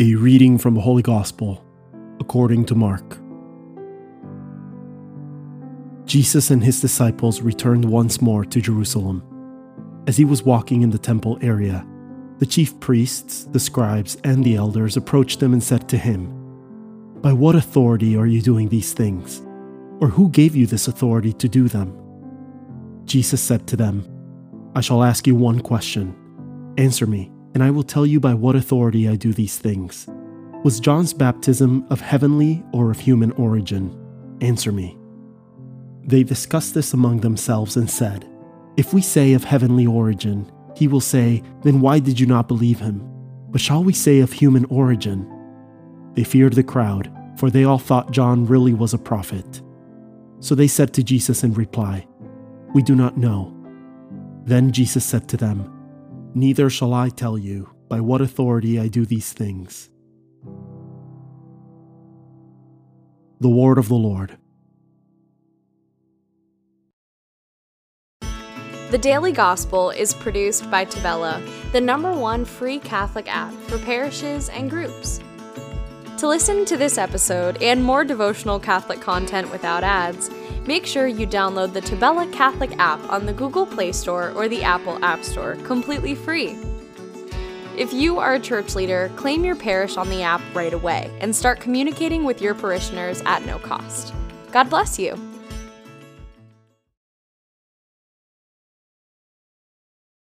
A reading from the Holy Gospel according to Mark. Jesus and his disciples returned once more to Jerusalem. As he was walking in the temple area, the chief priests, the scribes, and the elders approached him and said to him, By what authority are you doing these things? Or who gave you this authority to do them? Jesus said to them, I shall ask you one question. Answer me and I will tell you by what authority I do these things. Was John's baptism of heavenly or of human origin? Answer me. They discussed this among themselves and said, If we say of heavenly origin, he will say, Then why did you not believe him? But shall we say of human origin? They feared the crowd, for they all thought John really was a prophet. So they said to Jesus in reply, We do not know. Then Jesus said to them, Neither shall I tell you by what authority I do these things. The Word of the Lord. The Daily Gospel is produced by Tabella, the number one free Catholic app for parishes and groups. To listen to this episode and more devotional Catholic content without ads, make sure you download the Tabella Catholic app on the Google Play Store or the Apple App Store completely free. If you are a church leader, claim your parish on the app right away and start communicating with your parishioners at no cost. God bless you.